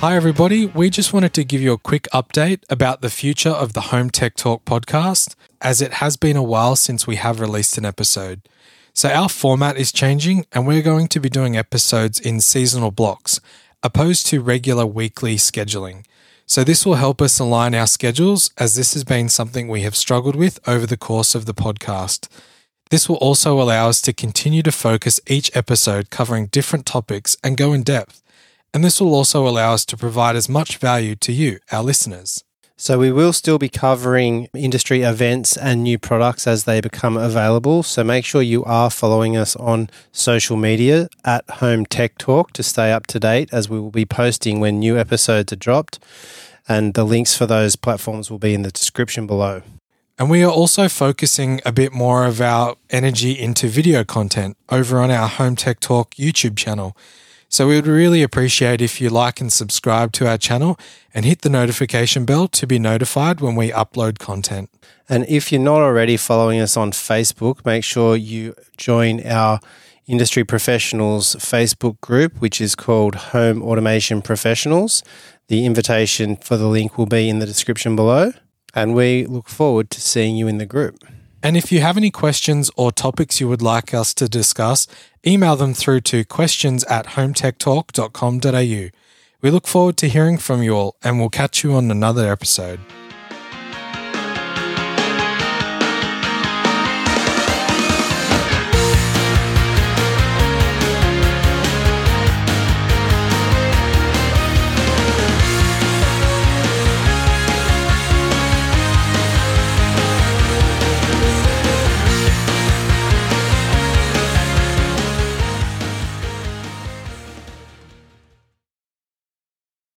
Hi, everybody. We just wanted to give you a quick update about the future of the Home Tech Talk podcast, as it has been a while since we have released an episode. So, our format is changing, and we're going to be doing episodes in seasonal blocks, opposed to regular weekly scheduling. So, this will help us align our schedules, as this has been something we have struggled with over the course of the podcast. This will also allow us to continue to focus each episode covering different topics and go in depth. And this will also allow us to provide as much value to you, our listeners. So, we will still be covering industry events and new products as they become available. So, make sure you are following us on social media at Home Tech Talk to stay up to date as we will be posting when new episodes are dropped. And the links for those platforms will be in the description below. And we are also focusing a bit more of our energy into video content over on our Home Tech Talk YouTube channel. So we would really appreciate if you like and subscribe to our channel and hit the notification bell to be notified when we upload content. And if you're not already following us on Facebook, make sure you join our industry professionals Facebook group, which is called Home Automation Professionals. The invitation for the link will be in the description below. And we look forward to seeing you in the group. And if you have any questions or topics you would like us to discuss, email them through to questions at hometechtalk.com.au. We look forward to hearing from you all and we'll catch you on another episode.